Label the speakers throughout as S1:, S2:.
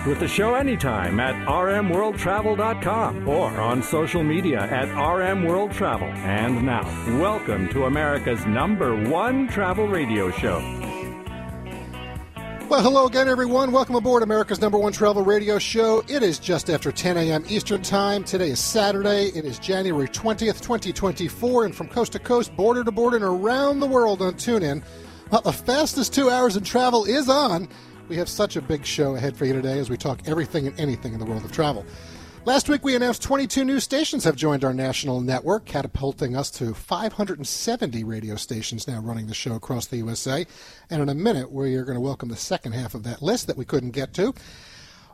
S1: Connect with the show anytime at rmworldtravel.com or on social media at rmworldtravel. And now, welcome to America's number one travel radio show.
S2: Well, hello again, everyone. Welcome aboard America's number one travel radio show. It is just after 10 a.m. Eastern Time. Today is Saturday. It is January 20th, 2024. And from coast to coast, border to border, and around the world on TuneIn, well, the fastest two hours in travel is on. We have such a big show ahead for you today as we talk everything and anything in the world of travel. Last week, we announced 22 new stations have joined our national network, catapulting us to 570 radio stations now running the show across the USA. And in a minute, we are going to welcome the second half of that list that we couldn't get to.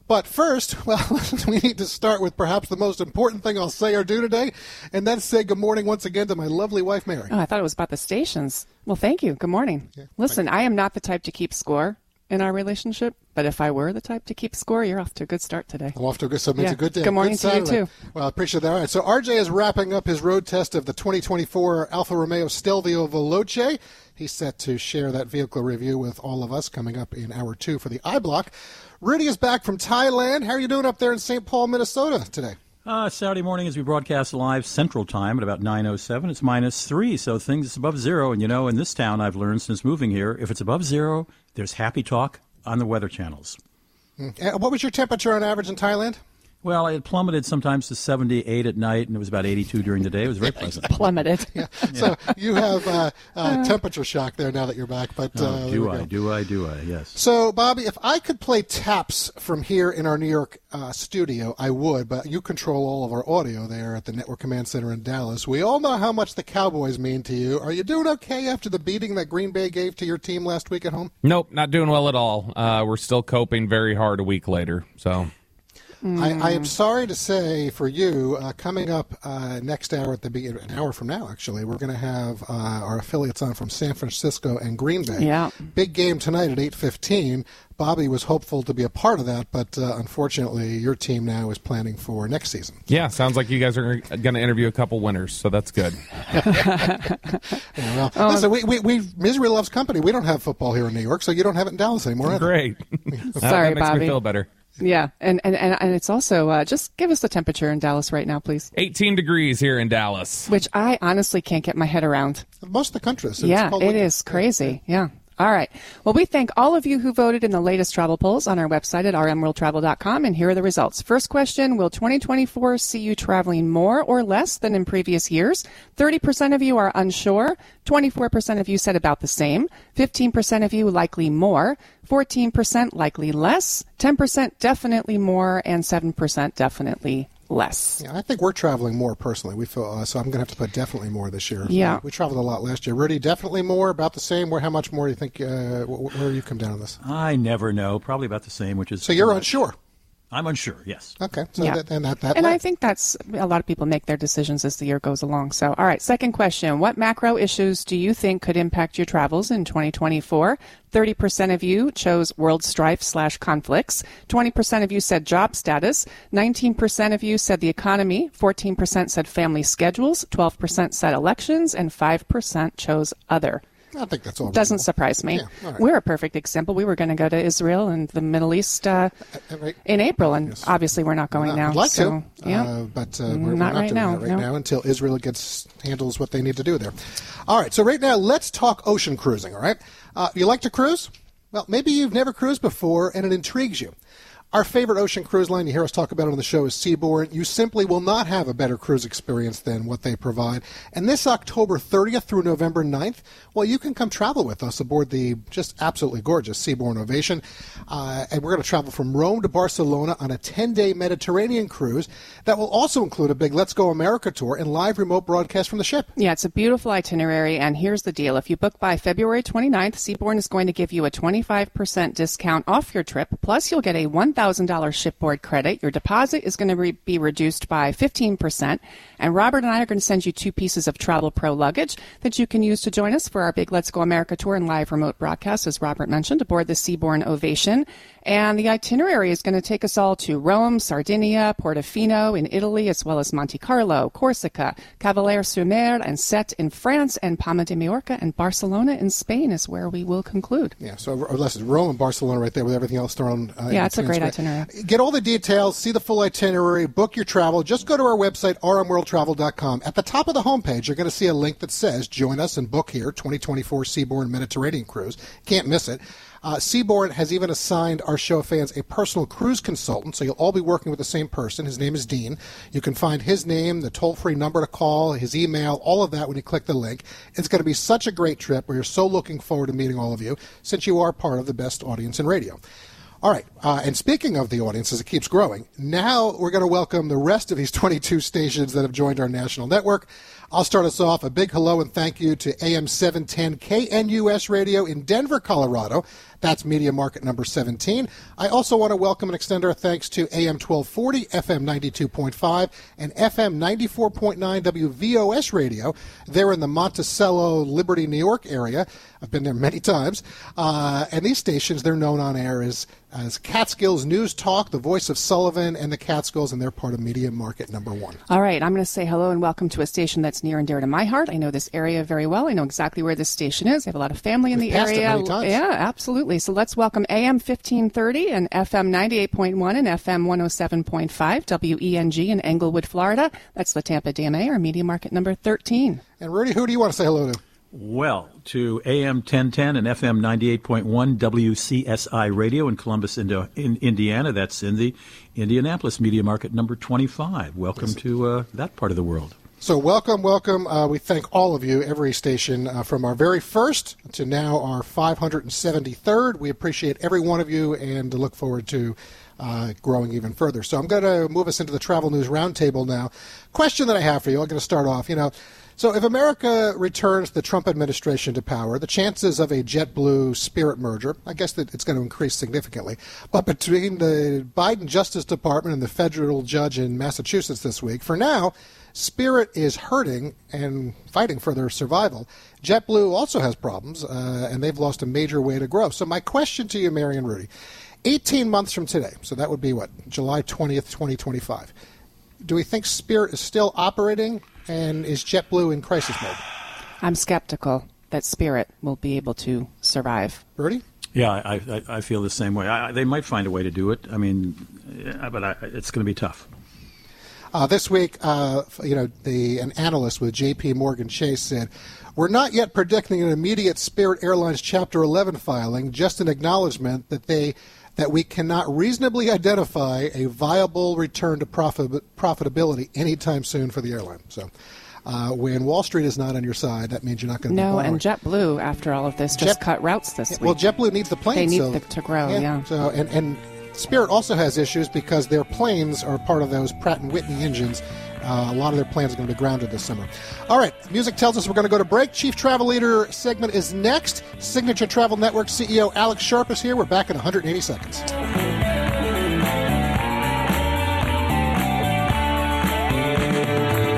S2: But first, well, we need to start with perhaps the most important thing I'll say or do today, and that's say good morning once again to my lovely wife, Mary.
S3: Oh, I thought it was about the stations. Well, thank you. Good morning. Listen, I am not the type to keep score in our relationship, but if I were the type to keep score, you're off to a good start today.
S2: I'm off to a good, so it makes
S3: Yeah.
S2: a good day.
S3: Good morning to you, too.
S2: Well, I appreciate that. All right, so RJ is wrapping up his road test of the 2024 Alfa Romeo Stelvio Veloce. He's set to share that vehicle review with all of us coming up in hour two for the iBlock. Rudy is back from Thailand. How are you doing up there in St. Paul, Minnesota today?
S4: Uh, Saturday morning as we broadcast live Central Time at about 9.07. It's minus three, so things is above zero. And, you know, in this town, I've learned since moving here, if it's above zero, there's happy talk on the weather channels.
S2: Uh, What was your temperature on average in Thailand?
S4: Well, it plummeted sometimes to 78 at night, and it was about 82 during the day. It was very pleasant.
S3: Plummeted.
S2: So you have uh, uh, temperature shock there now that you're back. But uh,
S4: Oh, do I,
S2: go.
S4: do I, do I, yes.
S2: So, Bobby, if I could play taps from here in our New York uh, studio, I would, but you control all of our audio there at the Network Command Center in Dallas. We all know how much the Cowboys mean to you. Are you doing okay after the beating that Green Bay gave to your team last week at home?
S5: Nope, not doing well at all. Uh, we're still coping very hard a week later. So
S2: I, I am sorry to say for you, uh, coming up uh, next hour at the beginning, an hour from now, actually, we're going to have uh, our affiliates on from San Francisco and Green Bay.
S3: Yeah.
S2: Big game tonight at 8.15. Bobby was hopeful to be a part of that, but uh, unfortunately, your team now is planning for next season.
S5: yeah, sounds like you guys are going to interview a couple winners. So that's good.
S2: Yeah, well, listen, we, we, we, misery loves company. We don't have football here in New York, so you don't have it in Dallas anymore. either.
S5: Great.
S3: Sorry,
S5: that makes
S3: Bobby.
S5: me feel better.
S3: Yeah, and, and, and, and it's also, uh, just give us the temperature in Dallas right now, please,
S5: 18 degrees here in Dallas.
S3: which I honestly can't get my head around.
S2: Most of the country. is. It's
S3: yeah,
S2: called
S3: it
S2: winter.
S3: is crazy. Yeah. All right. Well, we thank all of you who voted in the latest travel polls on our website at rmworldtravel.com, and here are the results. First question Will 2024 see you traveling more or less than in previous years? 30% of you are unsure. 24% of you said about the same. 15% of you likely more. 14% likely less. 10% definitely more. And 7% definitely less.
S2: Yeah, I think we're traveling more personally. We feel uh, so. I'm going to have to put definitely more this year.
S3: Yeah.
S2: we, we traveled a lot last year. Rudy, definitely more, about the same. Where how much more do you think? Uh, wh- where you come down on this?
S4: I never know. Probably about the same, which is.
S2: So you're unsure.
S4: I'm unsure, yes.
S2: Okay, so
S3: Yeah.
S2: that, and that, that
S3: And I think that's a lot of people make their decisions as the year goes along. So, all right, second question. What macro issues do you think could impact your travels in 2024? 30% of you chose world strife slash conflicts. 20% of you said job status. 19% of you said the economy. 14% said family schedules. 12% said elections. And 5% chose other.
S2: I think that's all.
S3: Doesn't
S2: reasonable.
S3: surprise me.
S2: Yeah, right.
S3: We're a perfect example. We were going to go to Israel and the Middle East uh,
S2: Uh, right.
S3: in April, and obviously we're not going
S2: Uh,
S3: now.
S2: I'd like
S3: so,
S2: to,
S3: yeah.
S2: uh, but uh, we're, we're
S3: Not right
S2: doing
S3: now,
S2: that right
S3: no.
S2: now until Israel gets handles what they need to do there. All right, so right now let's talk ocean cruising. All right, uh, you like to cruise? Well, maybe you've never cruised before and it intrigues you. Our favorite ocean cruise line, you hear us talk about it on the show, is Seabourn. You simply will not have a better cruise experience than what they provide. And this October 30th through November 9th, well, you can come travel with us aboard the just absolutely gorgeous Seabourn Ovation. Uh, and we're going to travel from Rome to Barcelona on a 10 day Mediterranean cruise that will also include a big Let's Go America tour and live remote broadcast from the ship.
S3: Yeah, it's a beautiful itinerary, and here's the deal. If you book by February 29th, Seabourn is going to give you a 25% discount off your trip, plus you'll get a $1,000 $1,000 shipboard credit. Your deposit is going to re- be reduced by 15%. And Robert and I are going to send you two pieces of Travel Pro luggage that you can use to join us for our big Let's Go America tour and live remote broadcast, as Robert mentioned, aboard the Seabourn Ovation. And the itinerary is going to take us all to Rome, Sardinia, Portofino in Italy, as well as Monte Carlo, Corsica, Cavalère-sur-Mer, and Sète in France, and Palma de Mallorca and Barcelona in Spain is where we will conclude.
S2: Yeah, so listen, Rome and Barcelona right there with everything else thrown. Uh,
S3: Yeah,
S2: in
S3: it's a great itinerary.
S2: Get all the details, see the full itinerary, book your travel. Just go to our website, rmworldtravel.com. At the top of the homepage, you're going to see a link that says "Join us and book here 2024 Seabourn Mediterranean Cruise." Can't miss it. Uh, has even assigned our show fans a personal cruise consultant, so you'll all be working with the same person. His name is Dean. You can find his name, the toll free number to call, his email, all of that when you click the link. It's going to be such a great trip. We're so looking forward to meeting all of you since you are part of the best audience in radio. All right, uh, and speaking of the audience as it keeps growing, now we're going to welcome the rest of these 22 stations that have joined our national network. I'll start us off. A big hello and thank you to AM 710 KNUS Radio in Denver, Colorado. That's media market number 17. I also want to welcome and extend our thanks to AM 1240, FM 92.5, and FM 94.9 WVOS Radio. They're in the Monticello, Liberty, New York area. I've been there many times. Uh, and these stations, they're known on air as, as Catskills News Talk, the voice of Sullivan and the Catskills, and they're part of media market number one.
S3: All right, I'm going to say hello and welcome to a station that's near and dear to my heart. I know this area very well. I know exactly where this station is. I have a lot of family in
S2: We've
S3: the area.
S2: many times.
S3: Yeah, absolutely. So let's welcome AM 1530 and FM 98.1 and FM 107.5 WENG E in Englewood, Florida. That's the Tampa DMA, our media market number 13.
S2: And Rudy, who do you want to say hello to?
S4: Well, to AM 1010 and FM 98.1 WCSI Radio in Columbus, Indo- in Indiana. That's in the Indianapolis Media Market number 25. Welcome to uh, that part of the world.
S2: So, welcome, welcome. Uh, we thank all of you, every station, uh, from our very first to now our 573rd. We appreciate every one of you and look forward to uh, growing even further. So, I'm going to move us into the Travel News Roundtable now. Question that I have for you, I'm going to start off. You know, so if America returns the Trump administration to power, the chances of a JetBlue Spirit merger, I guess that it's going to increase significantly. But between the Biden Justice Department and the federal judge in Massachusetts this week, for now, Spirit is hurting and fighting for their survival. JetBlue also has problems, uh, and they've lost a major way to grow. So, my question to you, Mary and Rudy 18 months from today, so that would be what, July 20th, 2025. Do we think Spirit is still operating, and is JetBlue in crisis mode?
S3: I'm skeptical that Spirit will be able to survive.
S2: Rudy?
S4: Yeah, I, I, I feel the same way. I, I- they might find a way to do it. I mean, yeah, but I, it's going to be tough.
S2: Uh, this week, uh, you know, the an analyst with J.P. Morgan Chase said, "We're not yet predicting an immediate Spirit Airlines Chapter 11 filing, just an acknowledgement that they that we cannot reasonably identify a viable return to profit, profitability anytime soon for the airline." So, uh, when Wall Street is not on your side, that means you're not going to
S3: No, and. JetBlue, after all of this, just
S2: Jet-
S3: cut routes this week.
S2: Well, JetBlue needs the planes.
S3: They need
S2: so,
S3: the- to grow, yeah.
S2: So and and Spirit also has issues because their planes are part of those Pratt and Whitney engines. Uh, a lot of their planes are going to be grounded this summer. All right, music tells us we're going to go to break. Chief Travel Leader segment is next. Signature Travel Network CEO Alex Sharpe is here. We're back in 180 seconds.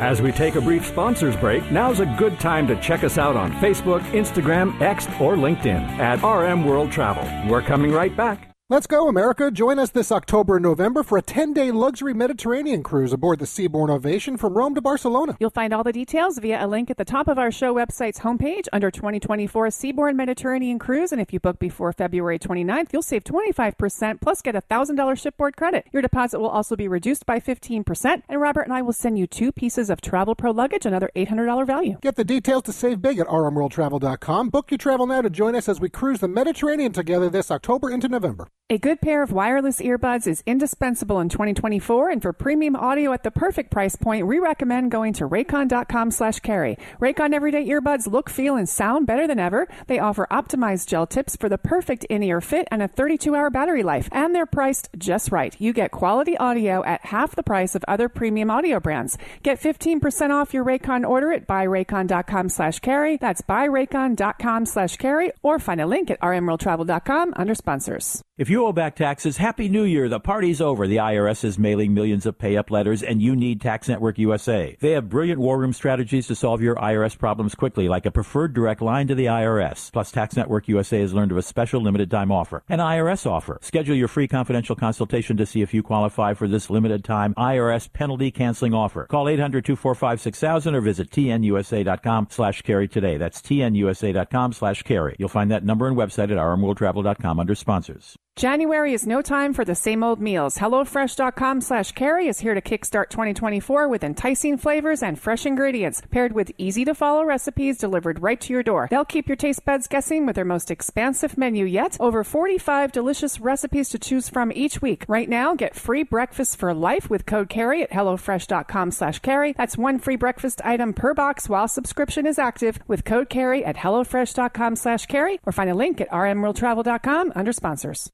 S1: As we take a brief sponsors break, now's a good time to check us out on Facebook, Instagram, X, or LinkedIn at RM World Travel. We're coming right back.
S2: Let's go, America. Join us this October and November for a 10 day luxury Mediterranean cruise aboard the Seabourn Ovation from Rome to Barcelona.
S3: You'll find all the details via a link at the top of our show website's homepage under 2024 Seabourn Mediterranean Cruise. And if you book before February 29th, you'll save 25% plus get a $1,000 shipboard credit. Your deposit will also be reduced by 15%. And Robert and I will send you two pieces of Travel Pro luggage, another $800 value.
S2: Get the details to save big at rmworldtravel.com. Book your travel now to join us as we cruise the Mediterranean together this October into November.
S3: A good pair of wireless earbuds is indispensable in 2024, and for premium audio at the perfect price point, we recommend going to raycon.com slash carey. Raycon everyday earbuds look, feel, and sound better than ever. They offer optimized gel tips for the perfect in-ear fit and a 32-hour battery life, and they're priced just right. You get quality audio at half the price of other premium audio brands. Get 15% off your Raycon order at buyraycon.com slash carey. That's buyraycon.com slash carey, or find a link at rmworldtravel.com under sponsors.
S1: If you
S6: You owe back taxes. Happy New Year. The party's over. The IRS is mailing millions of pay up letters, and you need Tax Network USA. They have brilliant war room strategies to solve your IRS problems quickly, like a preferred direct line to the IRS. Plus, Tax Network USA has learned of a special limited time offer, an IRS offer. Schedule your free confidential consultation to see if you qualify for this limited time IRS penalty canceling offer. Call 800 245 6000 or visit tnusa.com slash carey today. That's tnusa.com slash carey. You'll find that number and website at rmworldtravel.com under sponsors.
S3: January is no time for the same old meals. HelloFresh.com slash carey is here to kickstart 2024 with enticing flavors and fresh ingredients, paired with easy to follow recipes delivered right to your door. They'll keep your taste buds guessing with their most expansive menu yet. Over 45 delicious recipes to choose from each week. Right now, get free breakfast for life with code carey at HelloFresh.com slash carey. That's one free breakfast item per box while subscription is active with code carey at HelloFresh.com slash carey or find a link at rmworldtravel.com under sponsors.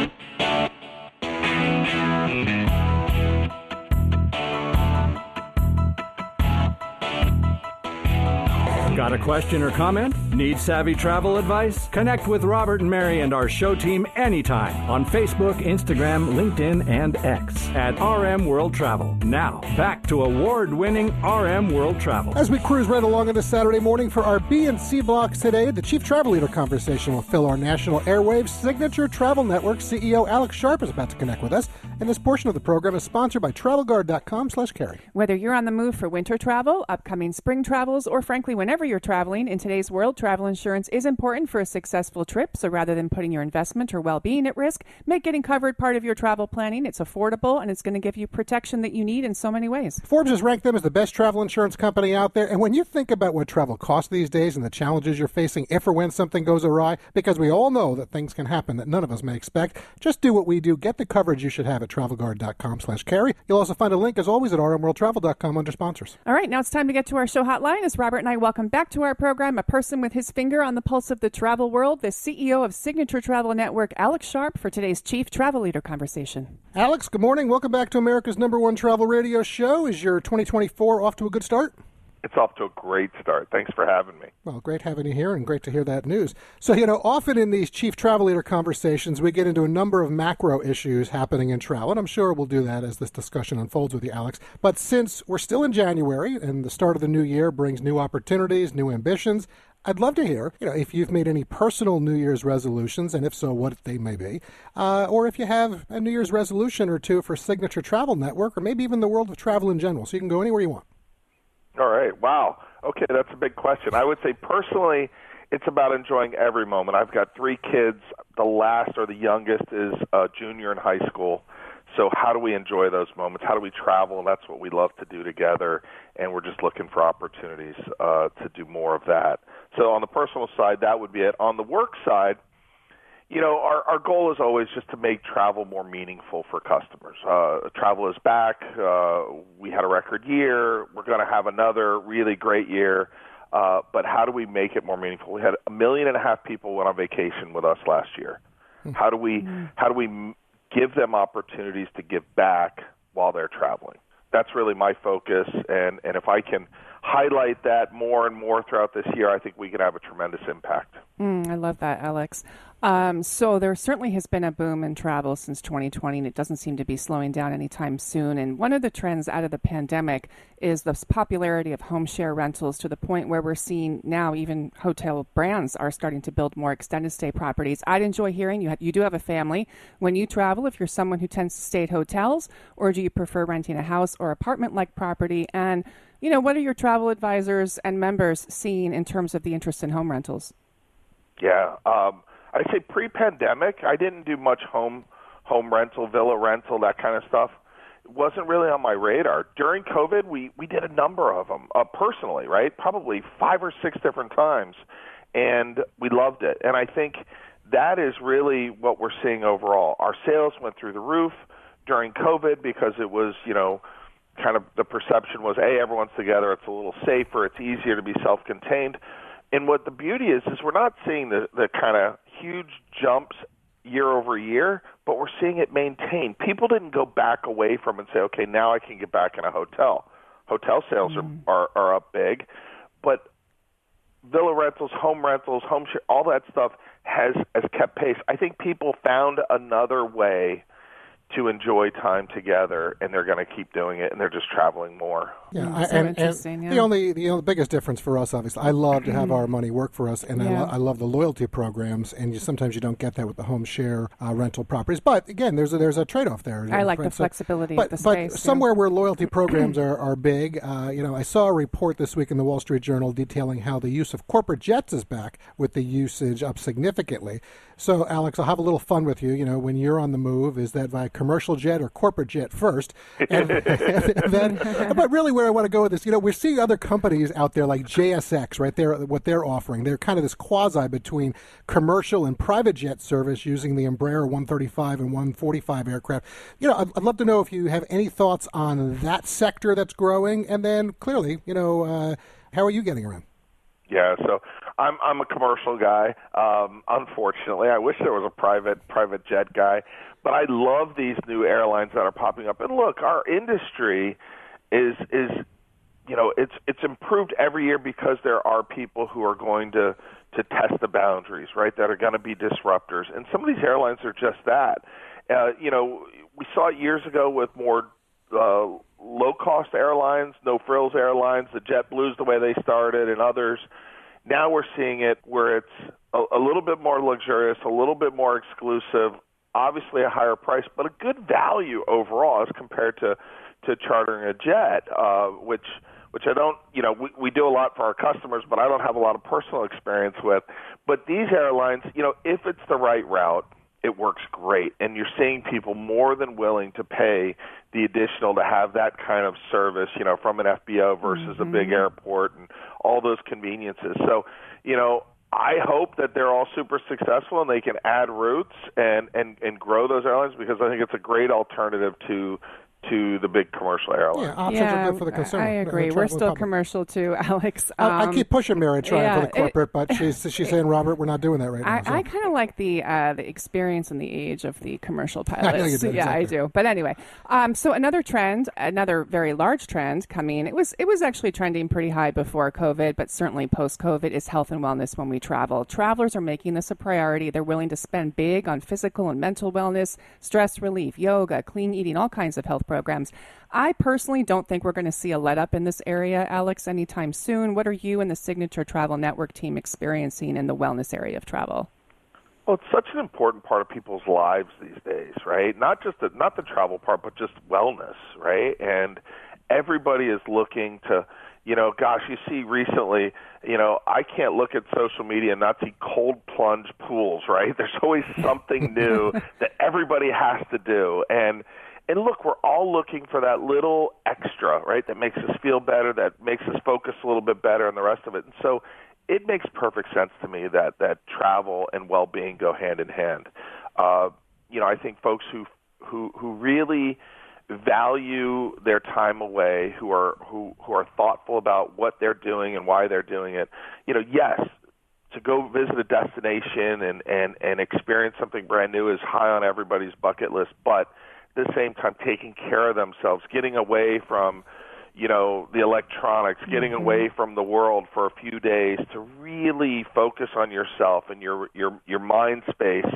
S3: Thank you.
S1: Got a question or comment? Need savvy travel advice? Connect with Robert and Mary and our show team anytime on Facebook, Instagram, LinkedIn, and X at RM World Travel. Now, back to award winning RM World Travel.
S2: As we cruise right along on this Saturday morning for our B and C blocks today, the Chief Travel Leader conversation will fill our national airwaves. Signature Travel Network CEO Alex Sharpe is about to connect with us, and this portion of the program is sponsored by TravelGuard.com slash carey.
S3: Whether you're on the move for winter travel, upcoming spring travels, or frankly, whenever you're traveling, in today's world, travel insurance is important for a successful trip. So rather than putting your investment or well being at risk, make getting covered part of your travel planning. It's affordable and it's going to give you protection that you need in so many ways.
S2: Forbes has ranked them as the best travel insurance company out there. And when you think about what travel costs these days and the challenges you're facing if or when something goes awry, because we all know that things can happen that none of us may expect, just do what we do. Get the coverage you should have at travelguard.com slash carey. You'll also find a link, as always, at rmworldtravel.com under sponsors.
S3: All right, now it's time to get to our show hotline as Robert and I welcome back to our program a person with his finger on the pulse of the travel world, the CEO of Signature Travel Network, Alex Sharpe, for today's Chief Travel Leader conversation.
S2: Alex, good morning. Welcome back to America's number one travel radio show. Is your 2024 off to a good start?
S7: It's off to a great start. Thanks for having me.
S2: Well, great having you here and great to hear that news. So, you know, often in these chief travel leader conversations, we get into a number of macro issues happening in travel, and I'm sure we'll do that as this discussion unfolds with you, Alex. But since we're still in January and the start of the new year brings new opportunities, new ambitions, I'd love to hear, you know, if you've made any personal New Year's resolutions, and if so, what they may be, uh, or if you have a New Year's resolution or two for Signature Travel Network, or maybe even the world of travel in general. So you can go anywhere you want.
S7: All right. Wow. Okay, that's a big question. I would say personally, it's about enjoying every moment. I've got three kids. The last or the youngest is a junior in high school. So how do we enjoy those moments? How do we travel? That's what we love to do together, and we're just looking for opportunities uh, to do more of that. So on the personal side, that would be it. On the work side, you know, our, our goal is always just to make travel more meaningful for customers. Uh, travel is back. Uh, we had a record year. We're going to have another really great year. Uh, but how do we make it more meaningful? We had a million and a half people went on vacation with us last year. How do we how do we give them opportunities to give back while they're traveling? That's really my focus, and and if I can highlight that more and more throughout this year, I think we can have a tremendous impact.
S3: Mm, I love that, Alex. Um, so there certainly has been a boom in travel since 2020, and it doesn't seem to be slowing down anytime soon. And one of the trends out of the pandemic is the popularity of home share rentals to the point where we're seeing now even hotel brands are starting to build more extended stay properties. I'd enjoy hearing you. You do have a family when you travel. If you're someone who tends to stay at hotels, or do you prefer renting a house or apartment-like property? And you know, what are your travel advisors and members seeing in terms of the interest in home rentals?
S7: Yeah, um, I say pre-pandemic, I didn't do much home home rental, villa rental, that kind of stuff. It wasn't really on my radar. During COVID, we we did a number of them uh, personally, right? Probably five or six different times, and we loved it. And I think that is really what we're seeing overall. Our sales went through the roof during COVID because it was, you know, kind of the perception was, hey, everyone's together, it's a little safer, it's easier to be self-contained. And what the beauty is is we're not seeing the the kind of huge jumps year over year, but we're seeing it maintain. People didn't go back away from it and say, okay, now I can get back in a hotel. Hotel sales are, mm. are are up big, but villa rentals, home rentals, home share, all that stuff has has kept pace. I think people found another way to enjoy time together, and they're going to keep doing it, and they're just traveling more.
S2: Yeah,
S3: Mm,
S2: I-
S3: so
S2: and,
S3: interesting,
S2: and
S3: yeah.
S2: the only the only biggest difference for us, obviously, I love to have our money work for us, and I, lo- I love the loyalty programs. And you, sometimes you don't get that with the home share uh, rental properties. But again, there's a, there's a trade off there.
S3: I like the
S2: right?
S3: flexibility of
S2: but,
S3: the
S2: but
S3: space, yeah.
S2: somewhere where loyalty programs are are big, uh, you know, I saw a report this week in the Wall Street Journal detailing how the use of corporate jets is back, with the usage up significantly. So, Alex, I'll have a little fun with you. You know, when you're on the move, is that via commercial jet or corporate jet first? And, and then, but really, where I want to go with this, you know, we're seeing other companies out there like JSX, right there, what they're offering. They're kind of this quasi between commercial and private jet service using the Embraer 135 and 145 aircraft. You know, I'd, I'd love to know if you have any thoughts on that sector that's growing, and then clearly, you know, uh, how are you getting around?
S7: Yeah, so I'm I'm a commercial guy. Um, unfortunately, I wish there was a private private jet guy, but I love these new airlines that are popping up. And look, our industry is is you know it's it's improved every year because there are people who are going to to test the boundaries, right? That are going to be disruptors, and some of these airlines are just that. Uh, you know, we saw it years ago with more uh, low cost airlines, no frills airlines, the JetBlues the way they started, and others. Now we're seeing it where it's a, a little bit more luxurious, a little bit more exclusive, obviously a higher price, but a good value overall as compared to to chartering a jet, uh, which which I don't, you know, we, we do a lot for our customers, but I don't have a lot of personal experience with. But these airlines, you know, if it's the right route, it works great, and you're seeing people more than willing to pay the additional to have that kind of service, you know, from an FBO versus a big airport and all those conveniences. So, you know, I hope that they're all super successful and they can add routes and and and grow those airlines because I think it's a great alternative to to the big commercial airlines.
S2: Yeah, options
S3: yeah,
S2: are good for the consumer.
S3: I agree. We're still
S2: public.
S3: commercial too, Alex.
S2: I, I
S3: Um,
S2: keep pushing Mary trying
S3: yeah,
S2: for the
S3: it-
S2: corporate, but she's she's saying, Robert, we're not doing that right now.
S3: I,
S2: so.
S3: I kind of like the uh, the experience and the age of the commercial
S2: know
S3: pilots.
S2: you do,
S3: yeah, I do. But anyway, um, so another trend, another very large trend coming. It was it was actually trending pretty high before COVID, but certainly post COVID is health and wellness when we travel. Travelers are making this a priority. They're willing to spend big on physical and mental wellness, stress relief, yoga, clean eating, all kinds of health programs. I personally don't think we're going to see a let up in this area, Alex, anytime soon. What are you and the Signature Travel Network team experiencing in the wellness area of travel?
S7: Well, it's such an important part of people's lives these days, right? Not just the not the travel part, but just wellness, right? And everybody is looking to, you know, gosh, you see recently, you know, I can't look at social media and not see cold plunge pools, right? There's always something new that everybody has to do, and and look, we're all looking for that little extra, right? That makes us feel better, that makes us focus a little bit better, and the rest of it. And so, it makes perfect sense to me that that travel and well-being go hand in hand. Uh, you know, I think folks who who who really value their time away, who are who who are thoughtful about what they're doing and why they're doing it. You know, yes, to go visit a destination and and and experience something brand new is high on everybody's bucket list, but the same time taking care of themselves, getting away from you know the electronics, getting mm-hmm. away from the world for a few days to really focus on yourself and your your your mind space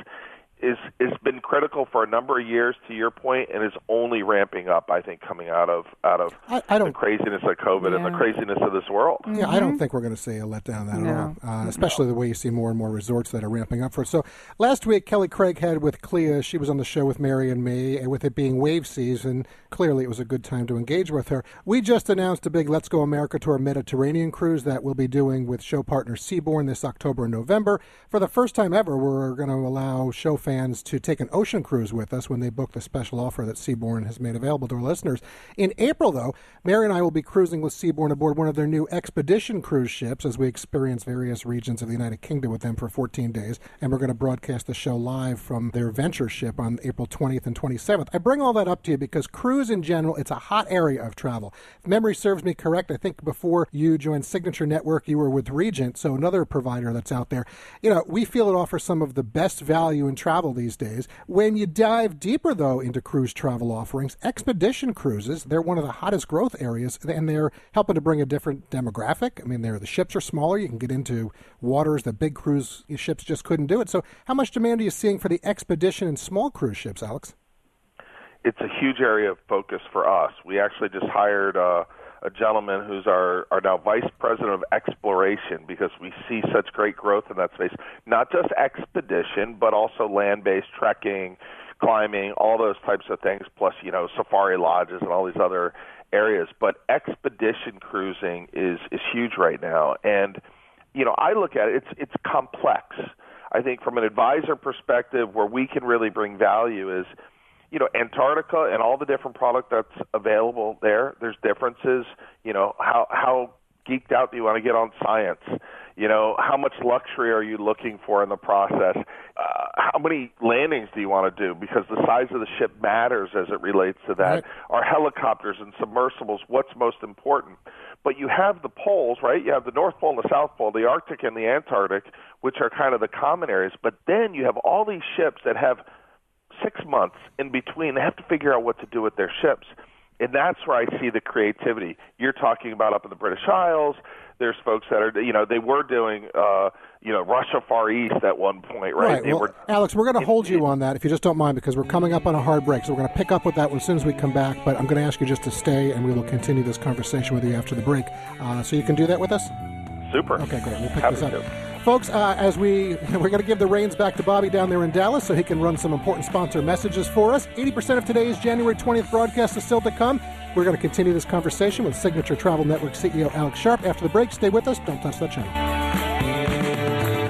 S7: is has been critical for a number of years to your point and is only ramping up I think coming out of out of
S2: I, I
S7: the
S2: don't.
S7: craziness of COVID and the craziness of this world.
S2: Yeah, I don't think we're going to see a letdown that
S3: No.
S2: at all, uh, especially the way you see more and more resorts that are ramping up for it. So last week, Kelly Craighead with CLIA, she was on the show with Mary and me, and with it being wave season, clearly it was a good time to engage with her. We just announced a big Let's Go America Tour Mediterranean cruise that we'll be doing with show partner Seabourn this October and November. For the first time ever, we're going to allow show fans to take an ocean cruise with us when they book the special offer that Seabourn has made available to our listeners. In April, though, Mary and I will be cruising with Seabourn aboard one of their new expedition cruise ships as we experience various regions of the United Kingdom with them for 14 days. And we're going to broadcast the show live from their venture ship on April 20th and 27th. I bring all that up to you because cruise in general, it's a hot area of travel. If memory serves me correct, I think before you joined Signature Network, you were with Regent, so another provider that's out there. You know, we feel it offers some of the best value in travel travel these days. When you dive deeper, though, into cruise travel offerings, expedition cruises, they're one of the hottest growth areas, and they're helping to bring a different demographic. I mean, they're, the ships are smaller. You can get into waters that big cruise ships just couldn't do it. So, how much demand are you seeing for the expedition and small cruise ships, Alex?
S7: It's a huge area of focus for us. We actually just hired. Uh, a gentleman who's our, our now vice president of exploration because we see such great growth in that space. Not just expedition, but also land based trekking, climbing, all those types of things, plus, you know, safari lodges and all these other areas. But expedition cruising is, is huge right now. And, you know, I look at it, it's, it's complex. I think from an advisor perspective, where we can really bring value is you know Antarctica and all the different product that's available there. There's differences. You know how how geeked out do you want to get on science? You know how much luxury are you looking for in the process? Uh, how many landings do you want to do? Because the size of the ship matters as it relates to that. Right. Are helicopters and submersibles what's most important? But you have the poles, right? You have the North Pole and the South Pole, the Arctic and the Antarctic, which are kind of the common areas. But then you have all these ships that have six months in between. They have to figure out what to do with their ships. And that's where I see the creativity. You're talking about up in the British Isles. There's folks that are, you know, they were doing, uh, you know, Russia Far East at one point, right?
S2: right. Well,
S7: were,
S2: Alex, we're going to hold you on that if you just don't mind, because we're coming up on a hard break. So we're going to pick up with that as soon as we come back. But I'm going to ask you just to stay, and we will continue this conversation with you after the break. Uh, so you can do that with us.
S7: Super.
S2: Okay, great. We'll pick
S7: Happy
S2: this up.
S7: To.
S2: Folks, uh, as we we're going to give the reins back to Bobby down there in Dallas so he can run some important sponsor messages for us. 80% of today's January 20th broadcast is still to come. We're going to continue this conversation with Signature Travel Network CEO Alex Sharpe after the break. Stay with us. Don't touch that channel.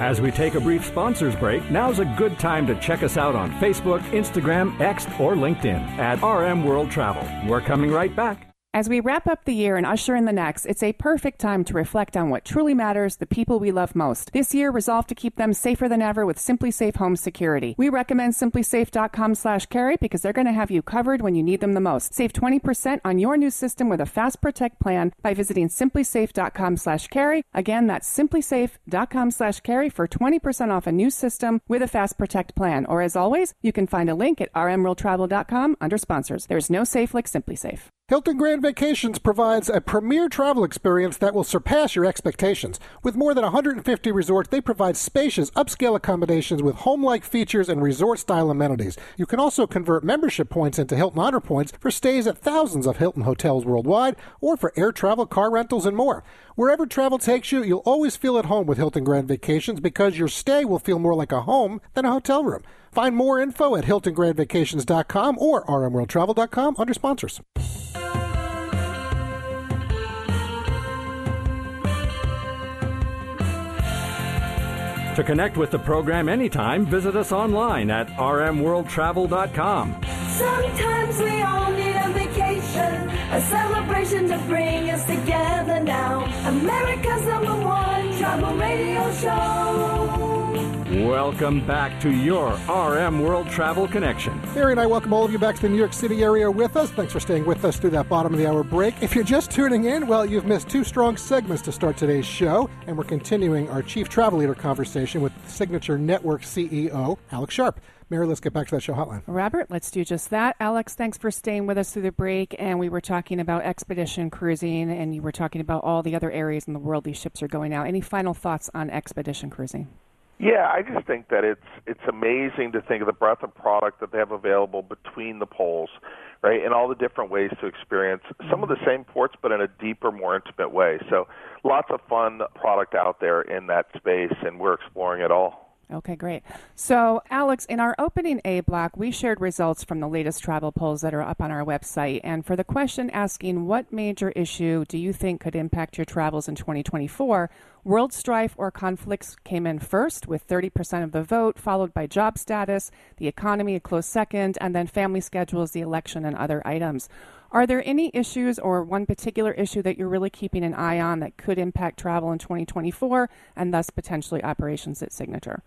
S1: As we take a brief sponsors break, now's a good time to check us out on Facebook, Instagram, X, or LinkedIn at RM World Travel. We're coming right back.
S3: As we wrap up the year and usher in the next, it's a perfect time to reflect on what truly matters, the people we love most. This year, resolve to keep them safer than ever with SimpliSafe Home Security. We recommend simplisafe.com slash carey because they're going to have you covered when you need them the most. Save 20% on your new system with a Fast Protect plan by visiting simplisafe.com slash carey. Again, that's simplisafe.com slash carey for 20% off a new system with a Fast Protect plan. Or as always, you can find a link at rmworldtravel.com under sponsors. There's no safe like SimpliSafe.
S2: Hilton Grand Vacations provides a premier travel experience that will surpass your expectations. With more than 150 resorts, they provide spacious, upscale accommodations with home like features and resort style amenities. You can also convert membership points into Hilton Honor Points for stays at thousands of Hilton hotels worldwide or for air travel, car rentals, and more. Wherever travel takes you, you'll always feel at home with Hilton Grand Vacations because your stay will feel more like a home than a hotel room. Find more info at hiltongrandvacations.com or rmworldtravel.com under sponsors.
S1: To connect with the program anytime, visit us online at rmworldtravel.com.
S8: Sometimes we all need a vacation, a celebration to bring us together now. America's number one travel radio show.
S1: Welcome back to your RM World Travel Connection.
S2: Mary and I welcome all of you back to the New York City area with us. Thanks for staying with us through that bottom of the hour break. If you're just tuning in, well, you've missed two strong segments to start today's show, and we're continuing our Chief Travel Leader conversation with Signature Network CEO Alex Sharpe. Mary, let's get back to that show hotline.
S3: Robert, let's do just that. Alex, thanks for staying with us through the break. And we were talking about expedition cruising, and you were talking about all the other areas in the world these ships are going out. Any final thoughts on expedition cruising?
S7: Yeah, I just think that it's it's amazing to think of the breadth of product that they have available between the poles, right? And all the different ways to experience some of the same ports but in a deeper, more intimate way. So lots of fun product out there in that space and we're exploring it all.
S3: Okay, great. So, Alex, in our opening A block, we shared results from the latest travel polls that are up on our website. And for the question asking what major issue do you think could impact your travels in 2024, world strife or conflicts came in first with 30% of the vote, followed by job status, the economy a close second, and then family schedules, the election, and other items. Are there any issues or one particular issue that you're really keeping an eye on that could impact travel in 2024 and thus potentially operations at Signature?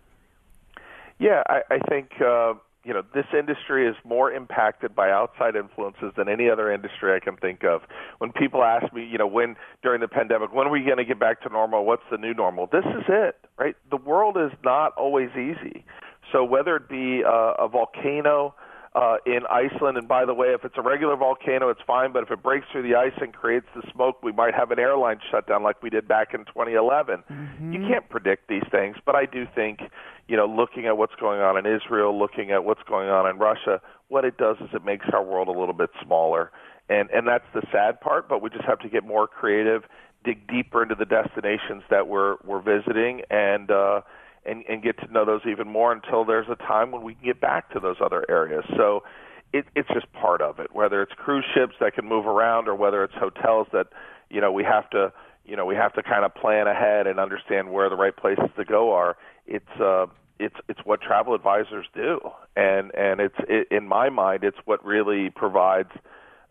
S7: Yeah, I, I think uh, you know this industry is more impacted by outside influences than any other industry I can think of. When people ask me, you know, when during the pandemic, when are we going to get back to normal? What's the new normal? This is it, right? The world is not always easy. So whether it be uh, a volcano uh, in Iceland, and by the way, if it's a regular volcano, it's fine. But if it breaks through the ice and creates the smoke, we might have an airline shutdown like we did back in 2011.
S3: Mm-hmm.
S7: You can't predict these things, but I do think, you know, looking at what's going on in Israel, looking at what's going on in Russia, what it does is it makes our world a little bit smaller, and and that's the sad part. But we just have to get more creative, dig deeper into the destinations that we're we're visiting, and. uh and, and get to know those even more until there's a time when we can get back to those other areas. So it, it's just part of it. Whether it's cruise ships that can move around, or whether it's hotels that you know we have to you know we have to kind of plan ahead and understand where the right places to go are. It's uh, it's it's what travel advisors do, and and it's it, in my mind, it's what really provides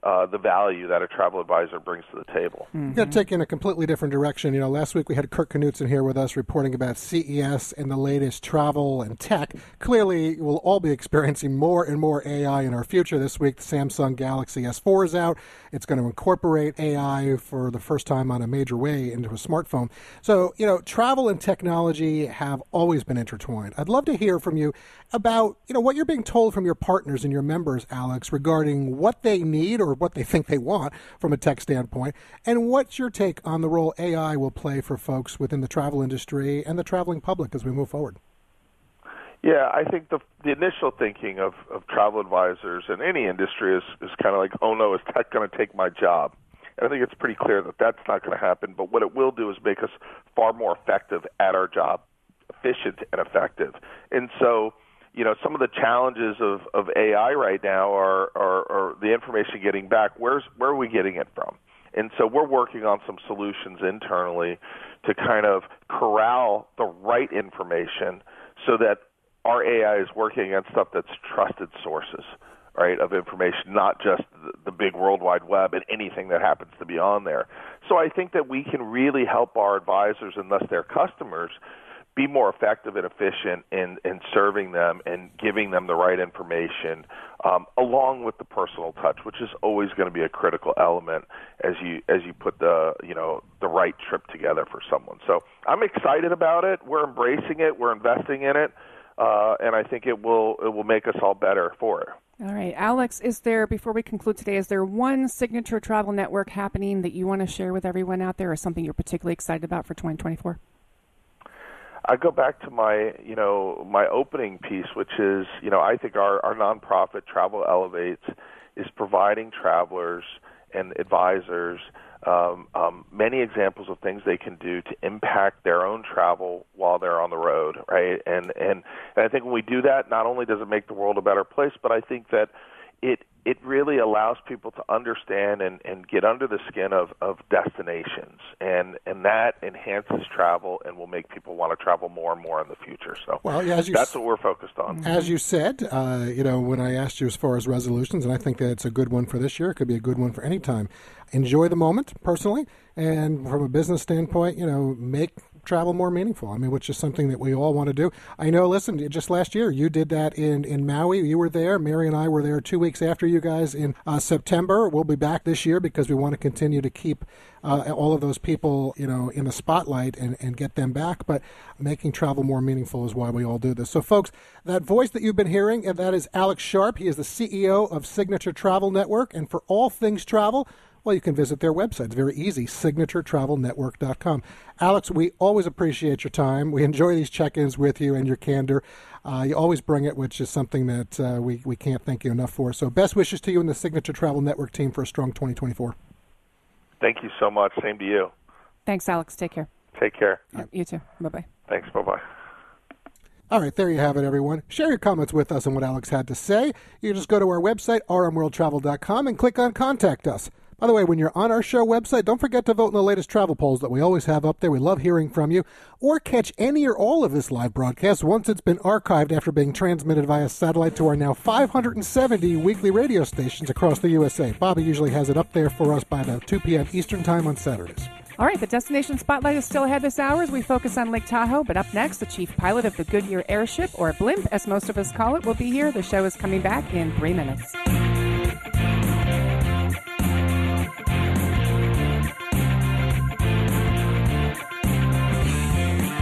S7: uh, the value that a travel advisor brings to the table.
S2: Mm-hmm. Got to take in a completely different direction. You know, last week we had Kirk Knutson here with us reporting about CES and the latest travel and tech. Clearly, we'll all be experiencing more and more AI in our future. This week, the Samsung Galaxy S4 is out. It's going to incorporate AI for the first time on a major way into a smartphone. So, you know, travel and technology have always been intertwined. I'd love to hear from you about, you know, what you're being told from your partners and your members, Alex, regarding what they need or what they think they want from a tech standpoint, and what's your take on the role AI will play for folks within the travel industry and the traveling public as we move forward?
S7: Yeah, I think the the initial thinking of, of travel advisors in any industry is is kind of like, oh no, is tech going to take my job? And I think it's pretty clear that that's not going to happen. But what it will do is make us far more effective at our job, efficient and effective. And so, you know, some of the challenges of, of AI right now are, are, are the information getting back. Where's where are we getting it from? And so we're working on some solutions internally to kind of corral the right information so that our AI is working against stuff that's trusted sources, right, of information, not just the, the big World Wide Web and anything that happens to be on there. So I think that we can really help our advisors and thus their customers be more effective and efficient in, in serving them and giving them the right information, um, along with the personal touch, which is always going to be a critical element as you as you put the you know the right trip together for someone. So I'm excited about it. We're embracing it. We're investing in it, uh, and I think it will it will make us all better for it.
S3: All right, Alex, is there, before we conclude today, is there one signature travel network happening that you want to share with everyone out there or something you're particularly excited about for 2024?
S7: I go back to my, you know, my opening piece, which is, you know, I think our, our nonprofit Travel Elevates is providing travelers and advisors um, um, many examples of things they can do to impact their own travel while they're on the road, right? And and, and I think when we do that, not only does it make the world a better place, but I think that it it really allows people to understand and, and get under the skin of, of destinations and, and that enhances travel and will make people want to travel more and more in the future. So
S2: well, yeah,
S7: that's what we're focused on.
S2: As you said, uh, you know, when I asked you as far as resolutions, and I think that it's a good one for this year, it could be a good one for any time. Enjoy the moment personally, and from a business standpoint, you know, make travel more meaningful. I mean, which is something that we all want to do. I know, listen, just last year you did that in, in Maui. You were there. Mary and I were there two weeks after you guys in uh, September. We'll be back this year because we want to continue to keep uh, all of those people, you know, in the spotlight and, and get them back. But making travel more meaningful is why we all do this. So, folks, that voice that you've been hearing, and that is Alex Sharpe. He is the CEO of Signature Travel Network. And for all things travel, well, you can visit their website. It's very easy, signaturetravelnetwork.com. Alex, we always appreciate your time. We enjoy these check ins with you and your candor. Uh, you always bring it, which is something that uh, we, we can't thank you enough for. So, best wishes to you and the Signature Travel Network team for a strong 2024.
S7: Thank you so much. Same to you.
S3: Thanks, Alex. Take care.
S7: Take care.
S3: You too. Bye bye.
S7: Thanks. Bye bye.
S2: All right, there you have it, everyone. Share your comments with us on what Alex had to say. You just go to our website, rmworldtravel.com, and click on Contact Us. By the way, when you're on our show website, don't forget to vote in the latest travel polls that we always have up there. We love hearing from you. Or catch any or all of this live broadcast once it's been archived after being transmitted via satellite to our now 570 weekly radio stations across the USA. Bobby usually has it up there for us by about 2 p.m. Eastern Time on Saturdays.
S3: All right, the destination spotlight is still ahead this hour as we focus on Lake Tahoe. But up next, the chief pilot of the Goodyear airship, or blimp as most of us call it, will be here. The show is coming back in three minutes.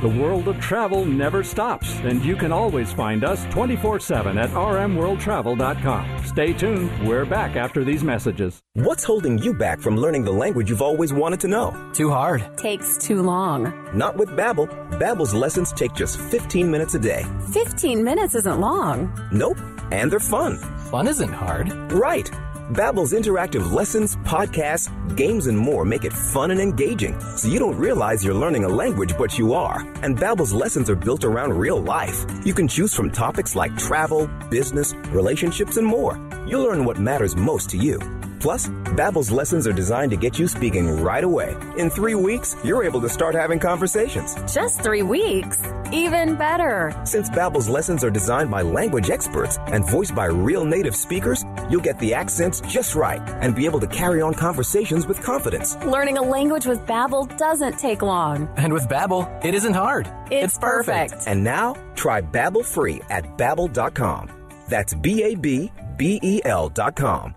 S1: The world of travel never stops, and you can always find us 24 7 at rmworldtravel.com. Stay tuned. We're back after these messages.
S9: What's holding you back from learning the language you've always wanted to know?
S10: Too hard.
S11: Takes too long.
S9: Not with Babbel. Babbel's lessons take just 15 minutes a day.
S11: 15 minutes isn't long.
S9: Nope. And they're fun.
S10: Fun isn't hard.
S9: Right. Babbel's interactive lessons, podcasts, games, and more make it fun and engaging, so you don't realize you're learning a language, but you are. And Babbel's lessons are built around real life. You can choose from topics like travel, business, relationships, and more. You'll learn what matters most to you. Plus, Babbel's lessons are designed to get you speaking right away. In three weeks, you're able to start having conversations.
S11: Just three weeks? Even better.
S9: Since Babbel's lessons are designed by language experts and voiced by real native speakers, you'll get the accents just right and be able to carry on conversations with confidence.
S11: Learning a language with Babbel doesn't take long.
S10: And with Babbel, it isn't hard.
S11: It's, perfect.
S9: And now, try Babbel free at babbel.com. That's B A B B E L.com.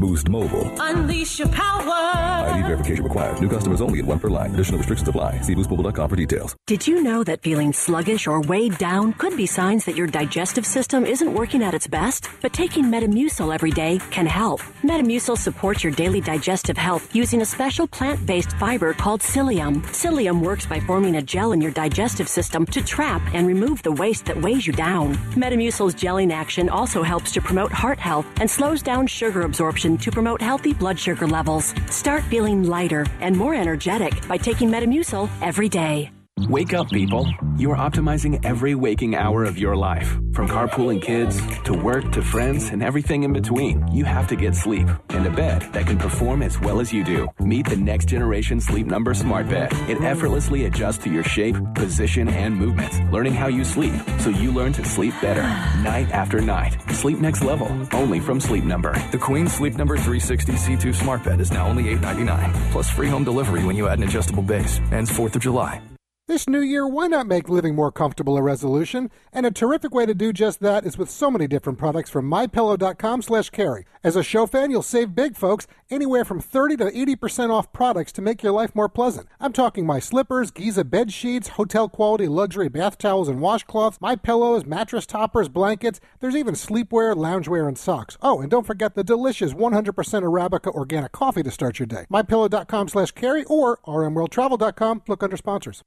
S12: Boost Mobile.
S13: Unleash your power.
S12: ID verification required. New customers only at one per line. Additional restrictions apply. See boostmobile.com for details.
S14: Did you know that feeling sluggish or weighed down could be signs that your digestive system isn't working at its best? But taking Metamucil every day can help. Metamucil supports your daily digestive health using a special plant-based fiber called psyllium. Psyllium works by forming a gel in your digestive system to trap and remove the waste that weighs you down. Metamucil's gelling action also helps to promote heart health and slows down sugar absorption to promote healthy blood sugar levels. Start feeling lighter and more energetic by taking Metamucil every day.
S15: Wake up, people. You are optimizing every waking hour of your life. From carpooling kids to work to friends and everything in between. You have to get sleep and a bed that can perform as well as you do. Meet the next generation Sleep Number Smart Bed. It effortlessly adjusts to your shape, position, and movements, learning how you sleep so you learn to sleep better night after night. Sleep next level, only from Sleep Number. The Queen Sleep Number 360 C2 Smart Bed is now only $8.99, plus free home delivery when you add an adjustable base. Ends 4th of July.
S2: This new year, why not make living more comfortable a resolution? And a terrific way to do just that is with so many different products from mypillow.com slash carey. As a show fan, you'll save big, folks, anywhere from 30 to 80% off products to make your life more pleasant. I'm talking my slippers, Giza bed sheets, hotel quality luxury bath towels and washcloths, my pillows, mattress toppers, blankets. There's even sleepwear, loungewear, and socks. Oh, and don't forget the delicious 100% Arabica organic coffee to start your day. mypillow.com slash carey or rmworldtravel.com. Look under sponsors.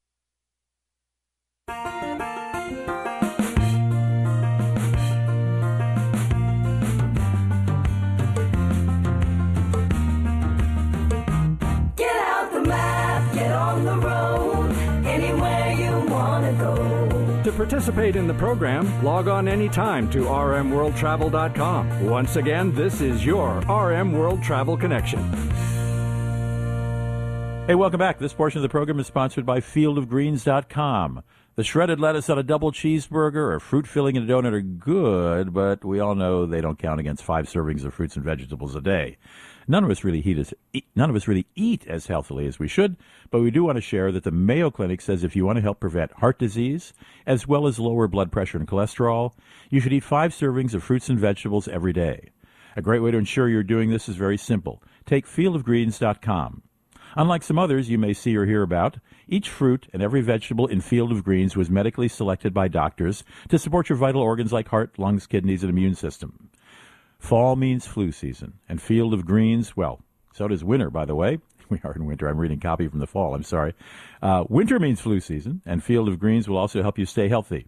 S8: To go.
S1: To participate in the program, log on anytime to rmworldtravel.com. Once again, this is your RM World Travel Connection.
S6: Hey, welcome back. This portion of the program is sponsored by fieldofgreens.com. The shredded lettuce on a double cheeseburger or fruit filling in a donut are good, but we all know they don't count against five servings of fruits and vegetables a day. None of us really eat as, eat, none of us really eat as healthily as we should, but we do want to share that the Mayo Clinic says if you want to help prevent heart disease as well as lower blood pressure and cholesterol, you should eat five servings of fruits and vegetables every day. A great way to ensure you're doing this is very simple. Take fieldofgreens.com. Unlike some others you may see or hear about, each fruit and every vegetable in Field of Greens was medically selected by doctors to support your vital organs like heart, lungs, kidneys, and immune system. Fall means flu season, and Field of Greens, well, so does winter, by the way. We are in winter. I'm reading copy from the fall. I'm sorry. Uh, winter means flu season, and Field of Greens will also help you stay healthy.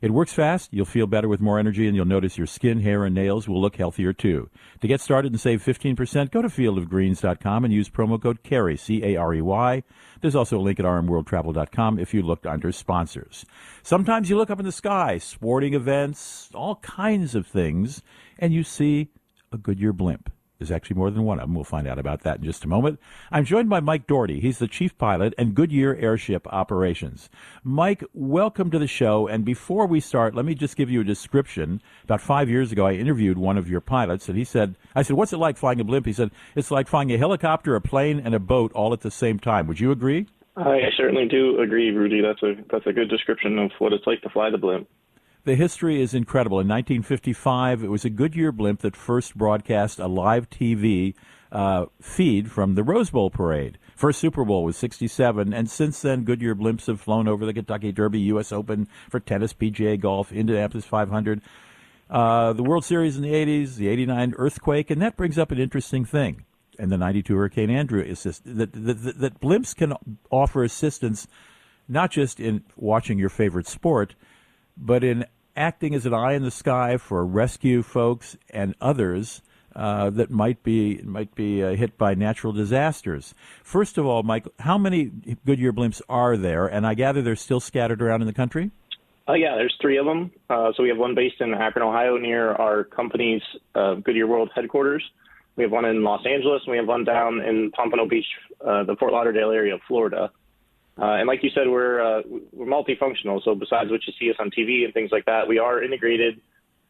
S6: It works fast, you'll feel better with more energy, and you'll notice your skin, hair, and nails will look healthier too. To get started and save 15%, go to fieldofgreens.com and use promo code CAREY, C A R E Y. There's also a link at rmworldtravel.com if you look under sponsors. Sometimes you look up in the sky, sporting events, all kinds of things, and you see a Goodyear blimp. There's actually more than one of them. We'll find out about that in just a moment. I'm joined by Mike Doherty. He's the chief pilot and Goodyear Airship Operations. Mike, welcome to the show. And before we start, let me just give you a description. About five years ago, I interviewed one of your pilots, and he said, I said, what's it like flying a blimp? He said, it's like flying a helicopter, a plane, and a boat all at the same time. Would you agree?
S16: I certainly do agree, Rudy. That's a that's a good description of what it's like to fly the blimp.
S6: The history is incredible. In 1955, it was a Goodyear blimp that first broadcast a live TV uh, feed from the Rose Bowl parade. First Super Bowl was 67, and since then, Goodyear blimps have flown over the Kentucky Derby, U.S. Open for tennis, PGA golf, Indianapolis 500, uh, the World Series in the 80s, the 89 earthquake, and that brings up an interesting thing. And the 92 Hurricane Andrew assist that, that, that blimps can offer assistance not just in watching your favorite sport, but in acting as an eye in the sky for rescue folks and others uh, that might be might be uh, hit by natural disasters. First of all, Mike, how many Goodyear blimps are there? And I gather they're still scattered around in the country.
S16: Uh, yeah, there's three of them. Uh, so we have one based in Akron, Ohio, near our company's uh, Goodyear World headquarters. We have one in Los Angeles, and we have one down in Pompano Beach, uh, the Fort Lauderdale area of Florida. Uh, and like you said, we're uh, we're multifunctional. So besides what you see us on TV and things like that, we are integrated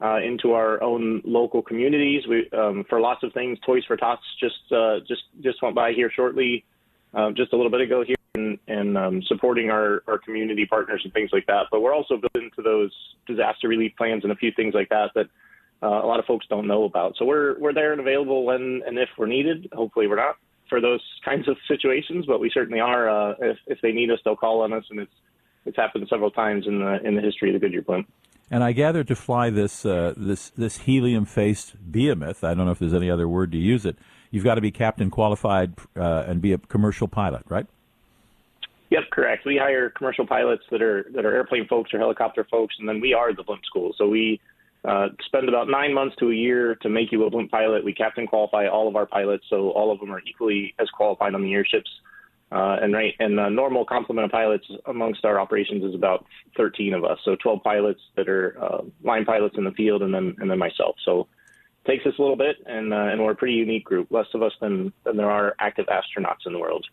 S16: uh, into our own local communities. We um, for lots of things. Toys for Tots just uh, just just went by here shortly, uh, just a little bit ago here, and, and um, supporting our our community partners and things like that. But we're also built into those disaster relief plans and a few things like that that. Uh, a lot of folks don't know about. So we're we're there and available when and if we're needed. Hopefully we're not for those kinds of situations, but we certainly are. Uh, if, if they need us, they'll call on us, and it's it's happened several times in the in the history of the Goodyear blimp.
S6: And I gather to fly this uh, this this helium faced behemoth. I don't know if there's any other word to use it. You've got to be captain qualified uh, and be a commercial pilot, right?
S16: Yep, correct. We hire commercial pilots that are that are airplane folks or helicopter folks, and then we are the blimp school. So we uh, spend about nine months to a year to make you a blimp pilot. We captain qualify all of our pilots, so all of them are equally as qualified on the airships. Uh, and right, and the normal complement of pilots amongst our operations is about 13 of us. So 12 pilots that are uh, line pilots in the field, and then and then myself. So it takes us a little bit, and uh, and we're a pretty unique group. Less of us than than there are active astronauts in the world.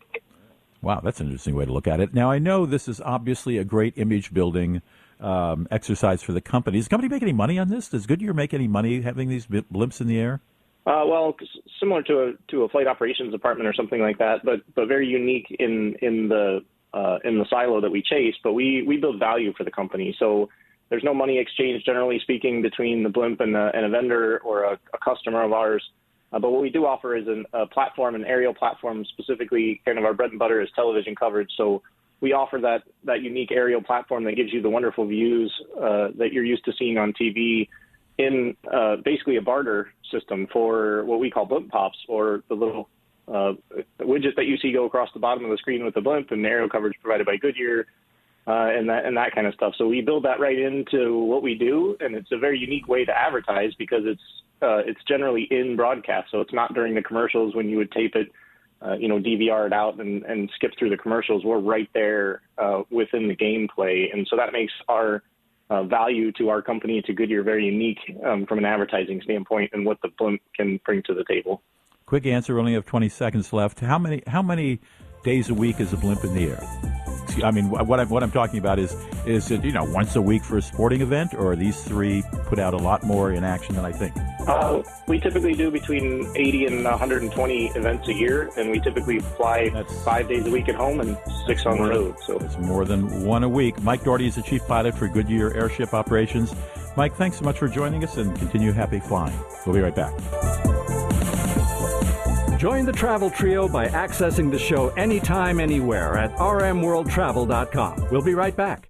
S6: Wow, that's an interesting way to look at it. Now I know this is obviously a great image building um, exercise for the company. Does the company make any money on this? Does Goodyear make any money having these blimps in the air?
S16: Uh, well, similar to a to a flight operations department or something like that, but but very unique in in the uh, in the silo that we chase. But we we build value for the company, so there's no money exchange generally speaking between the blimp and a, and a vendor or a, a customer of ours. Uh, but what we do offer is an, a platform, an aerial platform, specifically kind of our bread and butter is television coverage. So we offer that that unique aerial platform that gives you the wonderful views uh, that you're used to seeing on TV in uh, basically a barter system for what we call blimp pops or the little uh, widget that you see go across the bottom of the screen with the blimp and aerial coverage provided by Goodyear. Uh, and that and that kind of stuff. So we build that right into what we do, and it's a very unique way to advertise because it's uh, it's generally in broadcast. So it's not during the commercials when you would tape it uh, you know, DVR it out and, and skip through the commercials. We're right there uh, within the gameplay, and so that makes our uh, value to our company to Goodyear very unique um, from an advertising standpoint and what the blimp can bring to the table.
S6: Quick answer. We only have 20 seconds left. How many how many days a week is a blimp in the air? I mean, what I'm what I'm talking about is is it you know once a week for a sporting event, or are these three put out a lot more in action than I think?
S16: Uh, we typically do between 80 and 120 events a year, and we typically fly That's, five days a week at home and six on the road. So
S6: it's more than one a week. Mike Doherty is the chief pilot for Goodyear Airship Operations. Mike, thanks so much for joining us, and continue happy flying. We'll be right back.
S1: Join the travel trio by accessing the show anytime, anywhere at rmworldtravel.com. We'll be right back.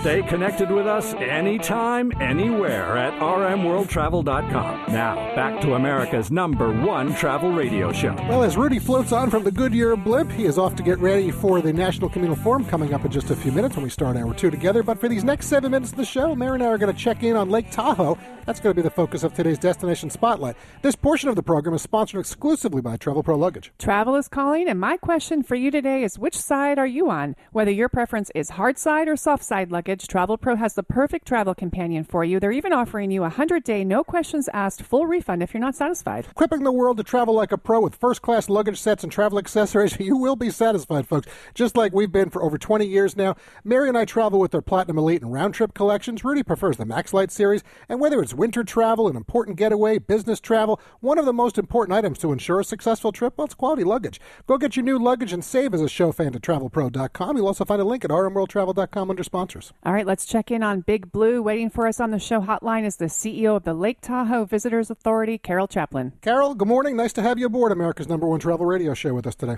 S1: Stay connected with us anytime, anywhere at rmworldtravel.com. Now, back to America's number one travel radio show.
S2: Well, as Rudy floats on from the Goodyear blimp, he is off to get ready for the National Communal Forum coming up in just a few minutes when we start hour two together. But for these next seven minutes of the show, Mary and I are going to check in on Lake Tahoe That's going to be the focus of today's Destination Spotlight. This portion of the program is sponsored exclusively by Travelpro Luggage.
S3: Travel is calling, and my question for you today is which side are you on? Whether your preference is hard side or soft side luggage, Travelpro has the perfect travel companion for you. They're even offering you a 100 day, no questions asked, full refund if you're not satisfied.
S2: Equipping the world to travel like a pro with first class luggage sets and travel accessories, you will be satisfied, folks. Just like we've been for over 20 years now. Mary and I travel with their Platinum Elite and round trip collections. Rudy prefers the Maxlite series. And whether it's winter travel, an important getaway, business travel, one of the most important items to ensure a successful trip, well, it's quality luggage. Go get your new luggage and save as a show fan to travelpro.com. You'll also find a link at rmworldtravel.com under sponsors.
S3: All right, let's check in on Big Blue. Waiting for us on the show hotline is the CEO of the Lake Tahoe Visitors Authority, Carol Chaplin.
S2: Carol, good morning. Nice to have you aboard America's number one travel radio show with us today.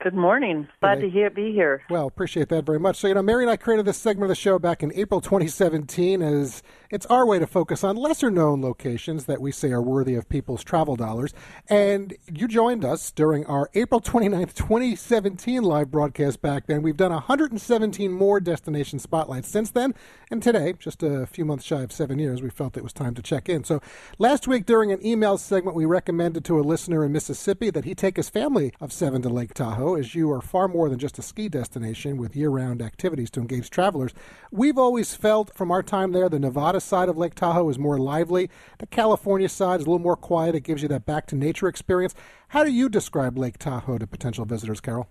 S17: Good morning. Glad to hear, be here.
S2: Well, appreciate that very much. So, you know, Mary and I created this segment of the show back in April 2017 as it's our way to focus on lesser known locations that we say are worthy of people's travel dollars. And you joined us during our April 29th, 2017 live broadcast back then. We've done 117 more destination spotlights since then. And today, just a few months shy of seven years, we felt it was time to check in. So, last week during an email segment, we recommended to a listener in Mississippi that he take his family of seven to Lake Tahoe as you are far more than just a ski destination with year round activities to engage travelers. We've always felt from our time there the Nevada side of Lake Tahoe is more lively. The California side is a little more quiet. It gives you that back to nature experience. How do you describe Lake Tahoe to potential visitors, Carol?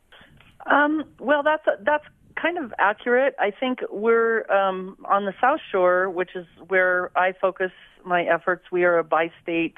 S17: Um, well, that's that's kind of accurate. I think we're um, on the South Shore, which is where I focus my efforts. We are a bi-state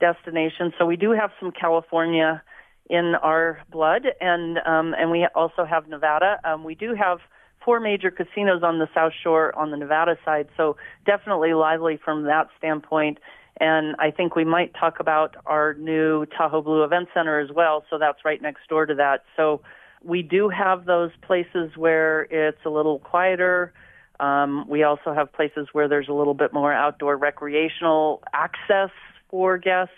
S17: destination, so we do have some California in our blood, and um, and we also have Nevada. Um, we do have four major casinos on the South Shore on the Nevada side, so definitely lively from that standpoint. And I think we might talk about our new Tahoe Blue Event Center as well. So that's right next door to that. So we do have those places where it's a little quieter. Um, we also have places where there's a little bit more outdoor recreational access for guests.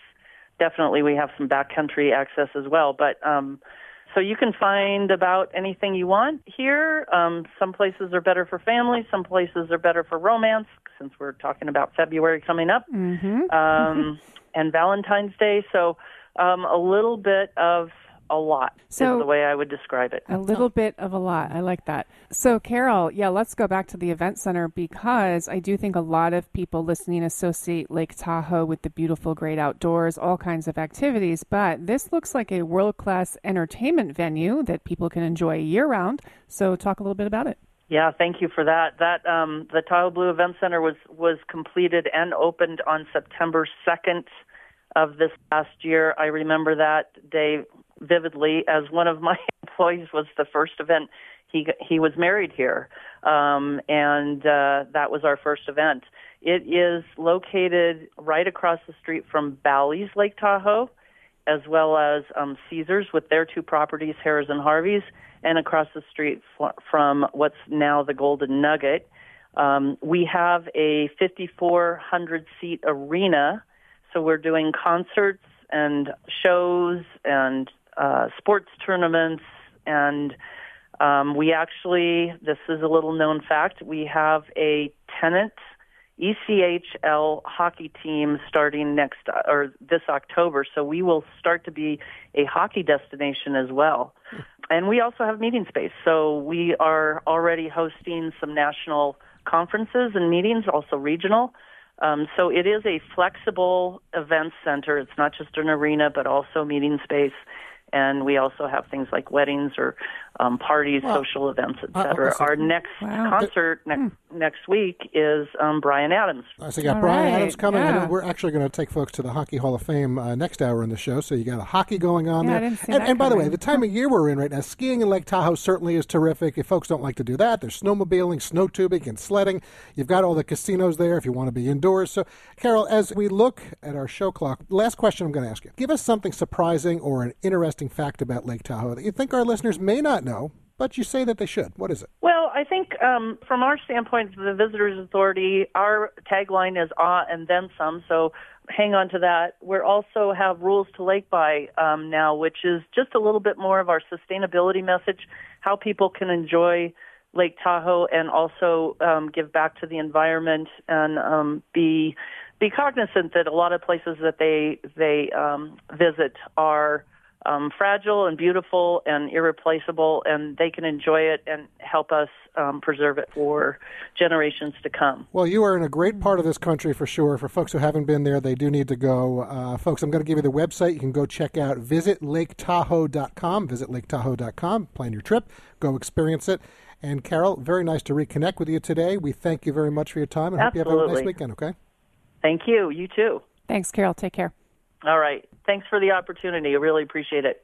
S17: Definitely, we have some backcountry access as well. But um, so you can find about anything you want here. Um, some places are better for families, some places are better for romance, since we're talking about February coming up,
S3: mm-hmm.
S17: um, and Valentine's Day. So um, a little bit of a lot
S3: So-
S17: the way I would describe it.
S3: A little bit of a lot. I like that. So, Carol, yeah, let's go back to the event center because I do think a lot of people listening associate Lake Tahoe with the beautiful, great outdoors, all kinds of activities. But this looks like a world class entertainment venue that people can enjoy year round. So, talk a little bit about it.
S17: Yeah, thank you for that. That um, the Tahoe Blue Event Center was was completed and opened on September second of this past year. I remember that day vividly, as one of my employees was the first event. He he was married here, um, and uh, that was our first event. It is located right across the street from Bally's Lake Tahoe, as well as um, Caesars with their two properties, Harrah's and Harvey's, and across the street f- from what's now the Golden Nugget. Um, we have a 5,400 seat arena, so we're doing concerts and shows and uh, sports tournaments, and um, we actually, this is a little known fact, we have a tenant ECHL hockey team starting next or this October, so we will start to be a hockey destination as well. And we also have meeting space, so we are already hosting some national conferences and meetings, also regional. Um, so it is a flexible event center. It's not just an arena, but also meeting space. And we also have things like weddings or um, parties,
S2: Well,
S17: social events, etc.
S2: uh,
S17: cetera.
S2: okay, so-
S17: Our next
S2: Wow.
S17: concert next next week is um, Bryan Adams.
S2: So you got Bryan Adams coming, and we're actually going to take folks to the Hockey Hall of Fame uh, next hour in the show. So you got a hockey going on
S3: Yeah, I
S2: there.
S3: didn't see
S2: and
S3: that
S2: and by the way, the time of year we're in right now, skiing in Lake Tahoe certainly is terrific. If folks don't like to do that, there's snowmobiling, snow tubing, and sledding. You've got all the casinos there if you want to be indoors. So, Carol, as we look at our show clock, last question I'm going to ask you: Give us something surprising or an interesting fact about Lake Tahoe that you think our listeners may not know, but you say that they should. What is it?
S17: Well, I think um, from our standpoint, the Visitors Authority, our tagline is awe and then some. So hang on to that. We also have rules to lake by um, now, which is just a little bit more of our sustainability message, how people can enjoy Lake Tahoe and also um, give back to the environment and um, be be cognizant that a lot of places that they they um, visit are um, fragile and beautiful and irreplaceable, and they can enjoy it and help us um, preserve it for generations to come.
S2: Well, you are in a great part of this country for sure. For folks who haven't been there, they do need to go. Uh, folks, I'm going to give you the website. You can go check out visitlaketahoe.com. Visit laketahoe.com. Plan your trip. Go experience it. And Carol, very nice to reconnect with you today. We thank you very much for your time and hope you have a nice weekend, okay?
S17: Thank you. You too.
S3: Thanks, Carol. Take care.
S17: All right. Thanks for the opportunity. I really appreciate it.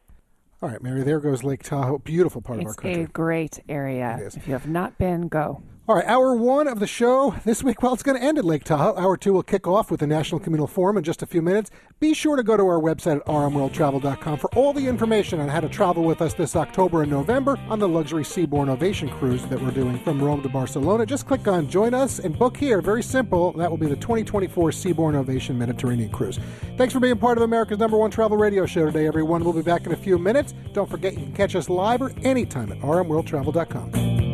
S2: All right, Mary, there goes Lake Tahoe. Beautiful part of our
S3: It's
S2: country.
S3: a great area. If you have not been, go.
S2: All right, hour one of the show this week, well, it's going to end at Lake Tahoe. Hour two will kick off with the National Communal Forum in just a few minutes. Be sure to go to our website at rmworldtravel.com for all the information on how to travel with us this October and November on the luxury Seabourn Ovation cruise that we're doing from Rome to Barcelona. Just click on Join Us and book here. Very simple. That will be the 2024 Seabourn Ovation Mediterranean Cruise. Thanks for being part of America's number one travel radio show today, everyone. We'll be back in a few minutes. Don't forget you can catch us live or anytime at rmworldtravel.com.